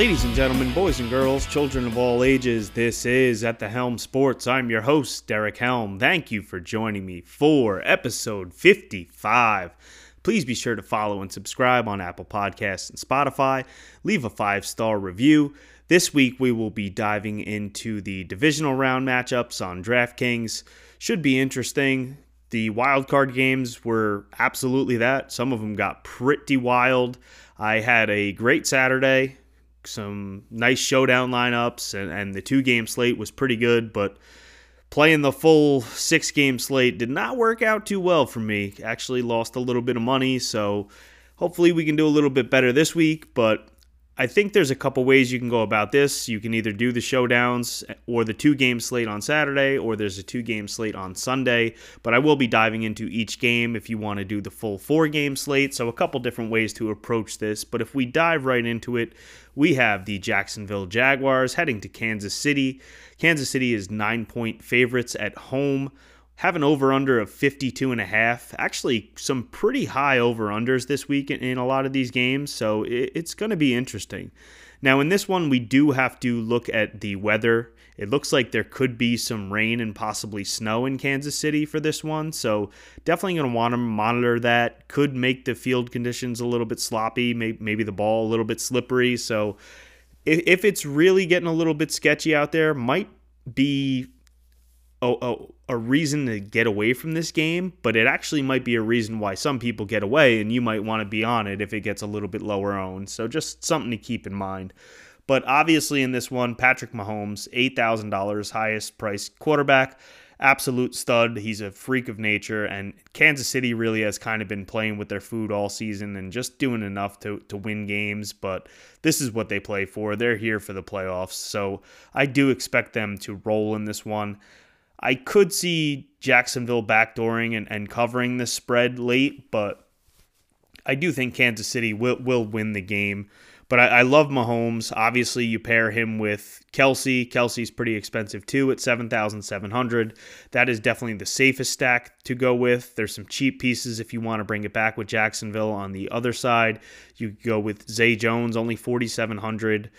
Ladies and gentlemen, boys and girls, children of all ages, this is At the Helm Sports. I'm your host, Derek Helm. Thank you for joining me for episode 55. Please be sure to follow and subscribe on Apple Podcasts and Spotify. Leave a five star review. This week, we will be diving into the divisional round matchups on DraftKings. Should be interesting. The wildcard games were absolutely that. Some of them got pretty wild. I had a great Saturday some nice showdown lineups, and, and the two game slate was pretty good, but playing the full six game slate did not work out too well for me. Actually, lost a little bit of money, so hopefully we can do a little bit better this week, but I think there's a couple ways you can go about this. You can either do the showdowns or the two game slate on Saturday, or there's a two game slate on Sunday. But I will be diving into each game if you want to do the full four game slate. So, a couple different ways to approach this. But if we dive right into it, we have the Jacksonville Jaguars heading to Kansas City. Kansas City is nine point favorites at home have an over under of 52 and a half. Actually, some pretty high over unders this week in, a lot of these games, so it's going to be interesting. Now, in this one, we do have to look at the weather. It looks like there could be some rain and possibly snow in Kansas City for this one, so definitely going to want to monitor that. Could make the field conditions a little bit sloppy, maybe the ball a little bit slippery. So, if it's really getting a little bit sketchy out there, might be a, a, a, reason to get away from this game, but it actually might be a reason why some people get away, and you might want to be on it if it gets a little bit lower owned. So just something to keep in mind. But obviously, in this one, Patrick Mahomes, $8,000 highest priced quarterback, absolute stud. He's a freak of nature, and Kansas City really has kind of been playing with their food all season and just doing enough to, to win games. But this is what they play for. They're here for the playoffs. So I do expect them to roll in this one. I could see Jacksonville backdooring and, and covering the spread late, but I do think Kansas City will, will win the game. But I, I, love Mahomes. Obviously, you pair him with Kelce. Kelce's pretty expensive too at seven thousand seven hundred. That is definitely the safest stack to go with. There's some cheap pieces if you want to bring it back with Jacksonville on the other side. You go with Zay Jones, only forty seven hundred.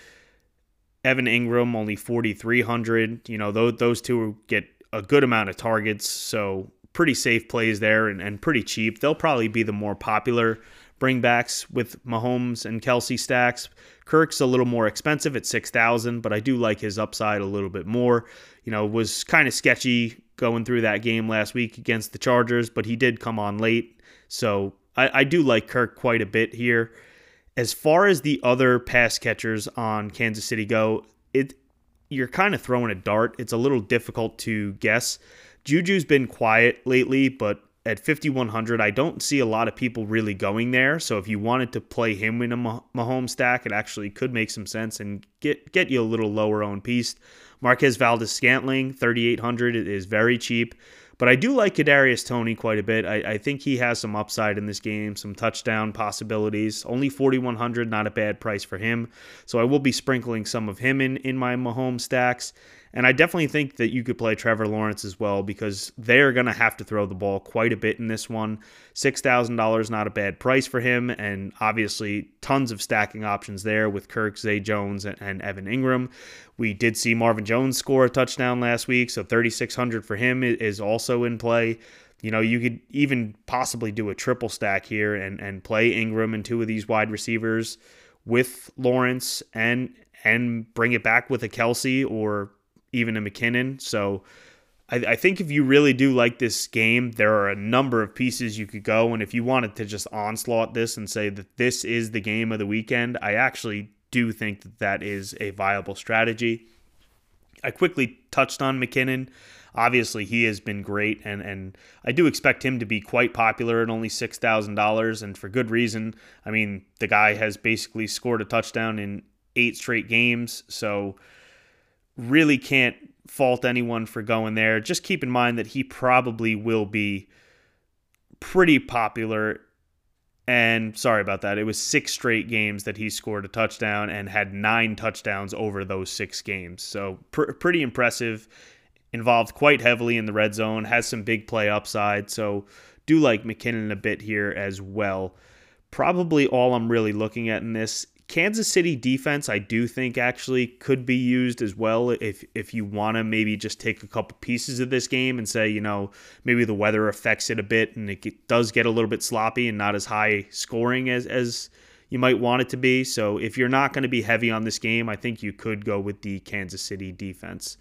Evan Engram, only forty three hundred. You know those those two get a good amount of targets, so pretty safe plays there and, and pretty cheap. They'll probably be the more popular bringbacks with Mahomes and Kelce stacks. Kirk's a little more expensive at 6000 but I do like his upside a little bit more. You know, was kind of sketchy going through that game last week against the Chargers, but he did come on late. So I, I do like Kirk quite a bit here. As far as the other pass catchers on Kansas City go, you're kind of throwing a dart. It's a little difficult to guess. Juju's been quiet lately, but at 5100 I don't see a lot of people really going there. So if you wanted to play him in a Mahomes stack, it actually could make some sense and get get you a little lower owned piece. Marquez Valdes-Scantling 3800 is very cheap. But I do like Kadarius Toney quite a bit. I, I, think he has some upside in this game, some touchdown possibilities. Only 4,100, not a bad price for him. So I will be sprinkling some of him in in my Mahomes stacks. And I definitely think that you could play Trevor Lawrence as well because they're going to have to throw the ball quite a bit in this one. $6,000, not a bad price for him. And obviously, tons of stacking options there with Kirk, Zay Jones, and Evan Engram. We did see Marvin Jones score a touchdown last week, so 3,600 for him is also in play. You know, you could even possibly do a triple stack here and, and play Engram and two of these wide receivers with Lawrence and and bring it back with a Kelce or even a McKinnon. So I, I, think if you really do like this game, there are a number of pieces you could go. And if you wanted to just onslaught this and say that this is the game of the weekend, I actually do think that that is a viable strategy. I quickly touched on McKinnon. Obviously, he has been great, and, and I do expect him to be quite popular at only $6,000, and for good reason. I mean, the guy has basically scored a touchdown in eight straight games, so really can't fault anyone for going there. Just keep in mind that he probably will be pretty popular. And sorry about that. It was six straight games that he scored a touchdown and had nine touchdowns over those six games. So pr- pretty impressive. Involved quite heavily in the red zone, has some big play upside. So do like McKinnon a bit here as well. Probably all I'm really looking at in this Kansas City defense, I do think actually could be used as well if if you want to maybe just take a couple pieces of this game and say, you know, maybe the weather affects it a bit and it does get a little bit sloppy and not as high scoring as as you might want it to be. So if you're not going to be heavy on this game, I think you could go with the Kansas City defense.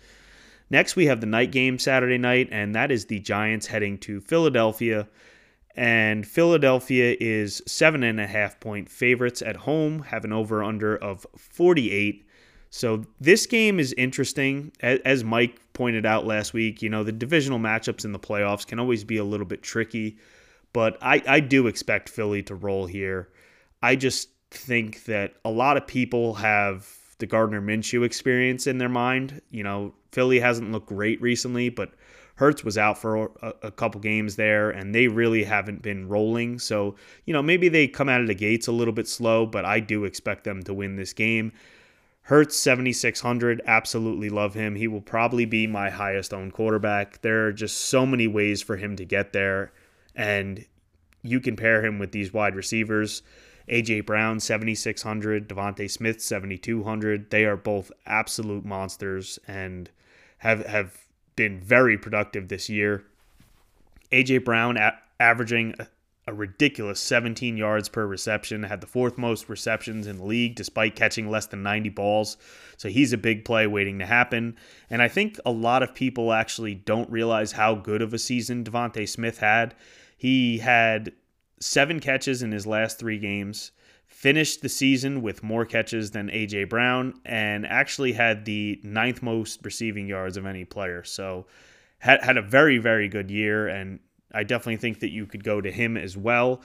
Next, we have the night game Saturday night, and that is the Giants heading to Philadelphia and Philadelphia is seven and a half point favorites at home, have an over under of 48. So this game is interesting. As Mike pointed out last week, you know, the divisional matchups in the playoffs can always be a little bit tricky, but I, I do expect Philly to roll here. I just think that a lot of people have the Gardner Minshew experience in their mind. You know, Philly hasn't looked great recently, but Hurts was out for a, a, couple games there, and they really haven't been rolling. So, you know, maybe they come out of the gates a little bit slow, but I do expect them to win this game. Hurts 7600, absolutely love him. He will probably be my highest owned quarterback. There are just so many ways for him to get there, and you can pair him with these wide receivers. AJ Brown 7600, DeVonta Smith 7200. They are both absolute monsters and have have been very productive this year. AJ Brown a- averaging a, a ridiculous 17 yards per reception, had the fourth most receptions in the league despite catching less than 90 balls. So he's a big play waiting to happen. And I think a lot of people actually don't realize how good of a season DeVonta Smith had. He had seven catches in his last three games finished the season with more catches than AJ Brown and actually had the ninth most receiving yards of any player. So had had a very very good year and I definitely think that you could go to him as well.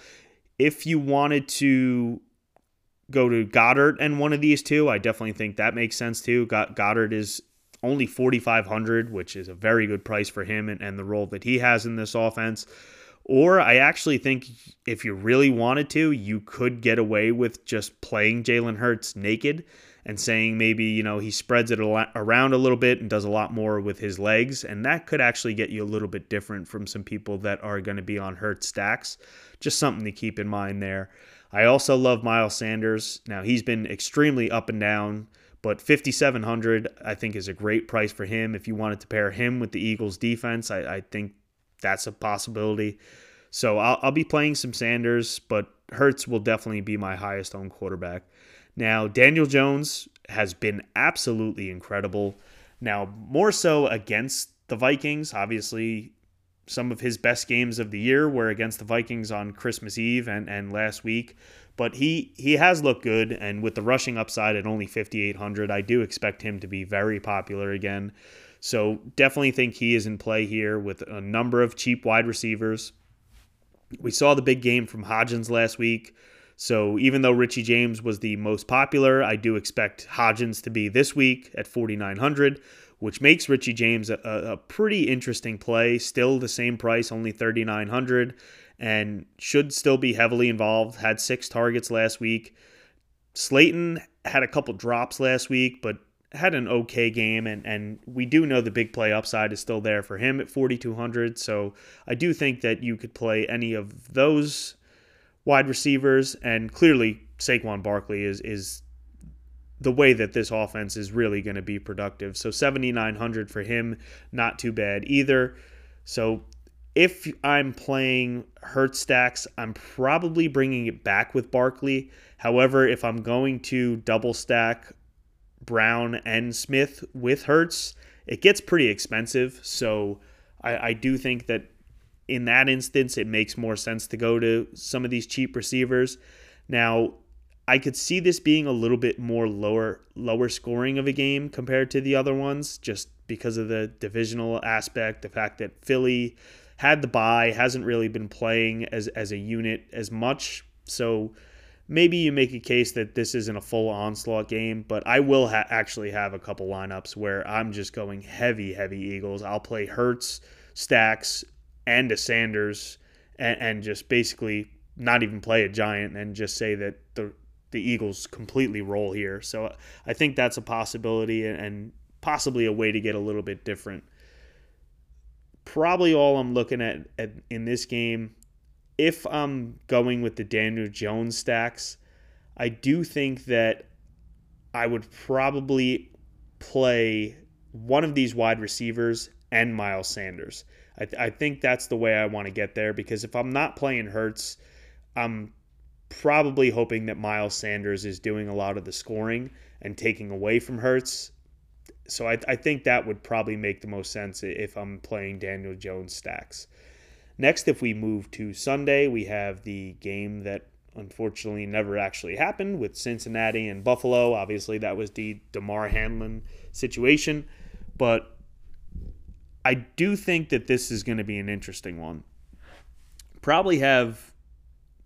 If you wanted to go to Goedert and one of these two, I definitely think that makes sense too. Goedert is only 4500 which is a very good price for him and, and the role that he has in this offense or I actually think if you really wanted to, you could get away with just playing Jalen Hurts naked and saying maybe, you know, he spreads it around a little bit and does a lot more with his legs. And that could actually get you a little bit different from some people that are going to be on Hurts stacks. Just something to keep in mind there. I also love Miles Sanders. Now, he's been extremely up and down, but 5,700 I think is a great price for him. If you wanted to pair him with the Eagles defense, I, I think that's a possibility. So I'll, I'll be playing some Sanders, but Hurts will definitely be my highest owned quarterback. Now, Daniel Jones has been absolutely incredible. Now, more so against the Vikings. Obviously, some of his best games of the year were against the Vikings on Christmas Eve and, and last week. But he, he has looked good, and with the rushing upside at only 5,800, I do expect him to be very popular again. So definitely think he is in play here with a number of cheap wide receivers. We saw the big game from Hodgins last week. So even though Richie James was the most popular, I do expect Hodgins to be this week at 4,900, which makes Richie James a, a pretty interesting play. Still the same price, only 3,900, and should still be heavily involved. Had six targets last week. Slayton had a couple drops last week, but had an okay game, and and we do know the big play upside is still there for him at 4200. So I do think that you could play any of those wide receivers, and clearly Saquon Barkley is is the way that this offense is really going to be productive. So 7900 for him, not too bad either. So if I'm playing Hurt stacks, I'm probably bringing it back with Barkley. However, if I'm going to double stack Brown and Smith with Hurts, it gets pretty expensive. So I, I do think that in that instance, it makes more sense to go to some of these cheap receivers. Now, I could see this being a little bit more lower lower scoring of a game compared to the other ones, just because of the divisional aspect, the fact that Philly had the bye, hasn't really been playing as as a unit as much. So maybe you make a case that this isn't a full onslaught game, but I will ha- actually have a couple lineups where I'm just going heavy, heavy Eagles. I'll play Hurts, Stacks, and a Sanders, and, and just basically not even play a Giant and just say that the the Eagles completely roll here. So I think that's a possibility and possibly a way to get a little bit different. Probably all I'm looking at, at in this game if I'm going with the Daniel Jones stacks, I do think that I would probably play one of these wide receivers and Miles Sanders. I, th- I think that's the way I want to get there because if I'm not playing Hurts, I'm probably hoping that Miles Sanders is doing a lot of the scoring and taking away from Hurts. So I, I think that would probably make the most sense if I'm playing Daniel Jones stacks. Next, if we move to Sunday, we have the game that unfortunately never actually happened with Cincinnati and Buffalo. Obviously, that was the Damar Hamlin situation. But I do think that this is going to be an interesting one. Probably have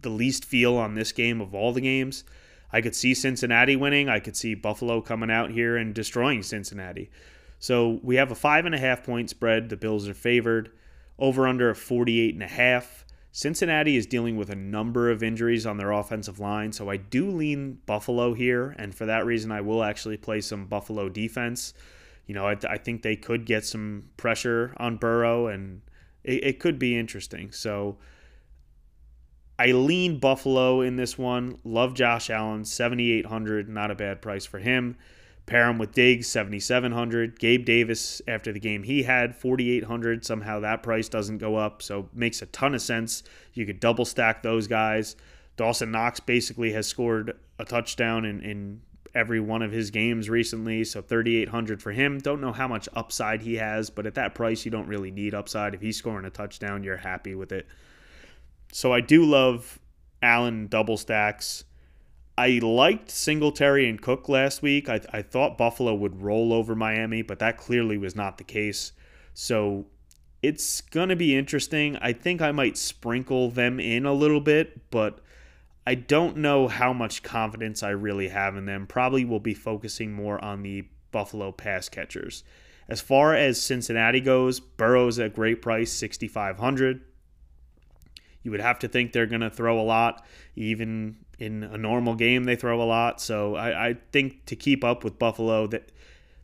the least feel on this game of all the games. I could see Cincinnati winning. I could see Buffalo coming out here and destroying Cincinnati. So we have a five and a half point spread. The Bills are favored. Over under a 48 and a half. Cincinnati is dealing with a number of injuries on their offensive line, so I do lean Buffalo here, and for that reason, I will actually play some Buffalo defense. You know, I, I think they could get some pressure on Burrow, and it, it could be interesting. So I lean Buffalo in this one. Love Josh Allen, 7,800, not a bad price for him. Pair him with Diggs, 7,700. Gabe Davis, after the game he had, 4,800. Somehow that price doesn't go up, so makes a ton of sense. You could double stack those guys. Dawson Knox basically has scored a touchdown in, in every one of his games recently, so 3,800 for him. Don't know how much upside he has, but at that price, you don't really need upside. If he's scoring a touchdown, you're happy with it. So I do love Allen double stacks. I liked Singletary and Cook last week. I, I thought Buffalo would roll over Miami, but that clearly was not the case. So it's going to be interesting. I think I might sprinkle them in a little bit, but I don't know how much confidence I really have in them. Probably will be focusing more on the Buffalo pass catchers. As far as Cincinnati goes, Burrow's at great price, 6500 you would have to think they're going to throw a lot. Even in a normal game, they throw a lot. So I, I think to keep up with Buffalo, that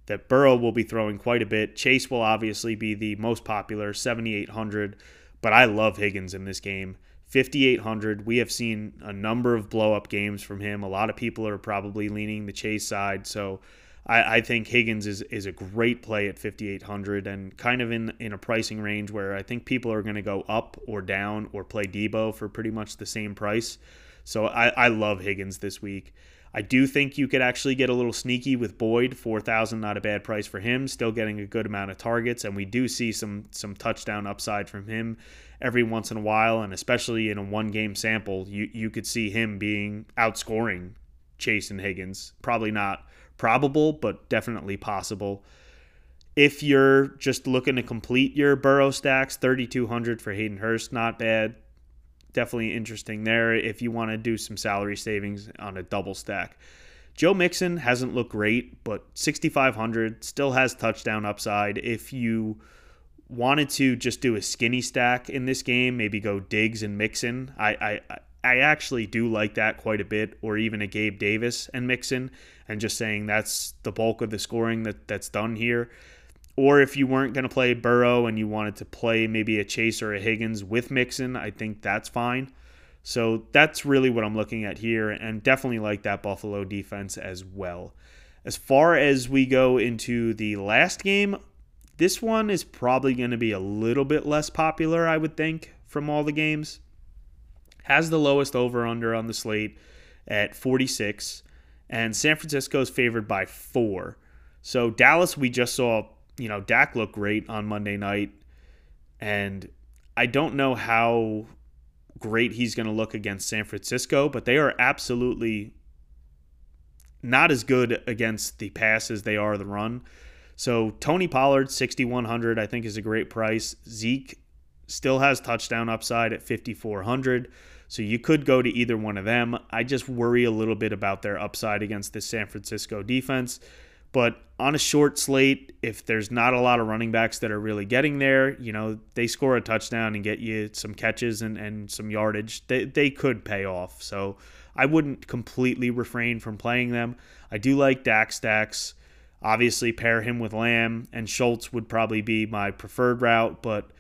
that Burrow will be throwing quite a bit. Chase will obviously be the most popular, 7,800. But I love Higgins in this game. 5,800. We have seen a number of blow up games from him. A lot of people are probably leaning the Chase side. So I, I think Higgins is, is a great play at 5,800 and kind of in, in a pricing range where I think people are going to go up or down or play Deebo for pretty much the same price. So I, I love Higgins this week. I do think you could actually get a little sneaky with Boyd, 4,000, not a bad price for him, still getting a good amount of targets, and we do see some some touchdown upside from him every once in a while, and especially in a one game sample, you you could see him being outscoring Chase and Higgins. Probably not probable, but definitely possible. If you're just looking to complete your Burrow stacks, 3,200 for Hayden Hurst, not bad. Definitely interesting there if you want to do some salary savings on a double stack. Joe Mixon hasn't looked great, but 6,500 still has touchdown upside. If you wanted to just do a skinny stack in this game, maybe go Diggs and Mixon, I, I, I actually do like that quite a bit, or even a Gabe Davis and Mixon, and just saying that's the bulk of the scoring that, that's done here. Or if you weren't going to play Burrow and you wanted to play maybe a Chase or a Higgins with Mixon, I think that's fine. So that's really what I'm looking at here, and definitely like that Buffalo defense as well. As far as we go into the last game, this one is probably going to be a little bit less popular, I would think, from all the games has the lowest over under on the slate at 46, and San Francisco is favored by four. So Dallas, we just saw, you know, Dak looked great on Monday night, and I don't know how great he's going to look against San Francisco, but they are absolutely not as good against the pass as they are the run. So Tony Pollard, 6,100, I think is a great price. Zeke still has touchdown upside at 5,400. So you could go to either one of them. I just worry a little bit about their upside against the San Francisco defense. But on a short slate, if there's not a lot of running backs that are really getting there, you know, they score a touchdown and get you some catches and, and some yardage, they, they could pay off. So I wouldn't completely refrain from playing them. I do like Dak stacks. Obviously, pair him with Lamb, and Schultz would probably be my preferred route, but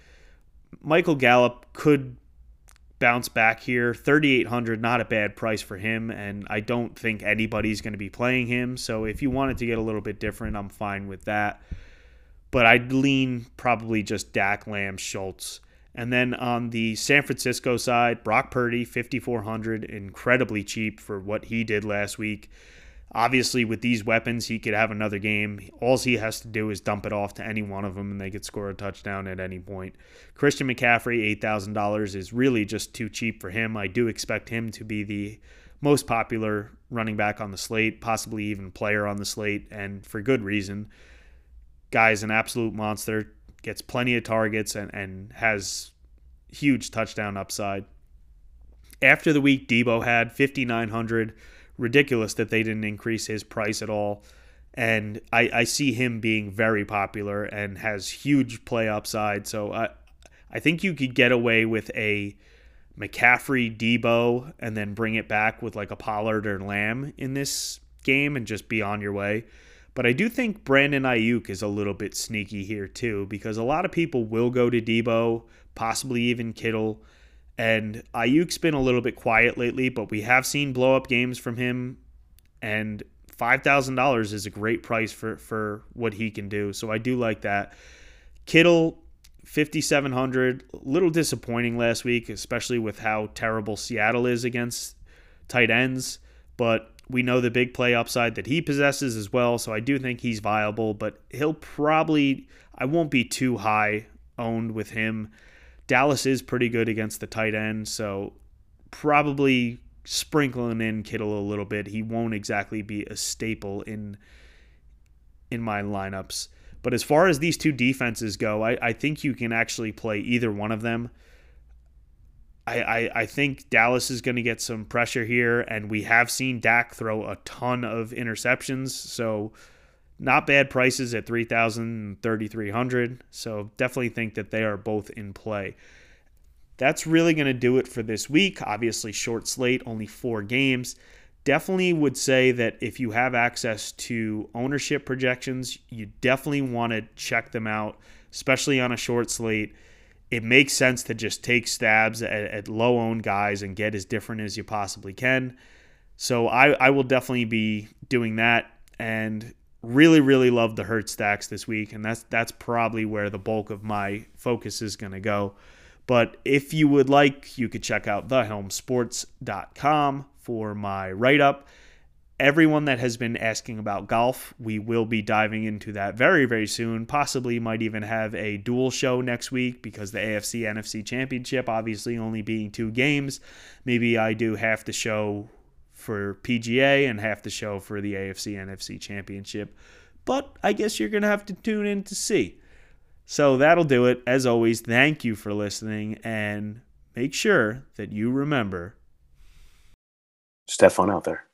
Michael Gallup could bounce back here. 3,800, not a bad price for him, and I don't think anybody's going to be playing him. So if you wanted to get a little bit different, I'm fine with that. But I'd lean probably just Dak, Lamb, Schultz. And then on the San Francisco side, Brock Purdy, 5,400, incredibly cheap for what he did last week. Obviously, with these weapons, he could have another game. All he has to do is dump it off to any one of them, and they could score a touchdown at any point. Christian McCaffrey, $8,000 is really just too cheap for him. I do expect him to be the most popular running back on the slate, possibly even player on the slate, and for good reason. Guy's an absolute monster, gets plenty of targets, and, and has huge touchdown upside. After the week Deebo had 5,900 ridiculous that they didn't increase his price at all. And I, I see him being very popular and has huge play upside. So I, I think you could get away with a McCaffrey, Deebo, and then bring it back with like a Pollard or Lamb in this game and just be on your way. But I do think Brandon Aiyuk is a little bit sneaky here too because a lot of people will go to Deebo, possibly even Kittle. And Aiyuk's been a little bit quiet lately, but we have seen blow up games from him. And $5,000 is a great price for, for what he can do. So I do like that. Kittle, 5,700. A little disappointing last week, especially with how terrible Seattle is against tight ends. But we know the big play upside that he possesses as well. So I do think he's viable, but he'll probably, I won't be too high owned with him. Dallas is pretty good against the tight end, so probably sprinkling in Kittle a little bit. He won't exactly be a staple in in my lineups. But as far as these two defenses go, I, I think you can actually play either one of them. I, I, I think Dallas is going to get some pressure here, and we have seen Dak throw a ton of interceptions. So not bad prices at 3000 3300 so definitely think that they are both in play. That's really going to do it for this week. Obviously short slate only four games. Definitely would say that if you have access to ownership projections you definitely want to check them out especially on a short slate. It makes sense to just take stabs at, at low owned guys and get as different as you possibly can. So I, I will definitely be doing that. And really really love the hurt stacks this week and that's that's probably where the bulk of my focus is going to go. But if you would like you could check out thehelmsports.com for my write up everyone that has been asking about golf we will be diving into that very very soon. Possibly might even have a dual show next week because the AFC NFC championship obviously only being two games. Maybe I do half the show for PGA and half the show for the AFC NFC Championship. But I guess you're going to have to tune in to see. So that'll do it. As always, thank you for listening and make sure that you remember. Fun out there.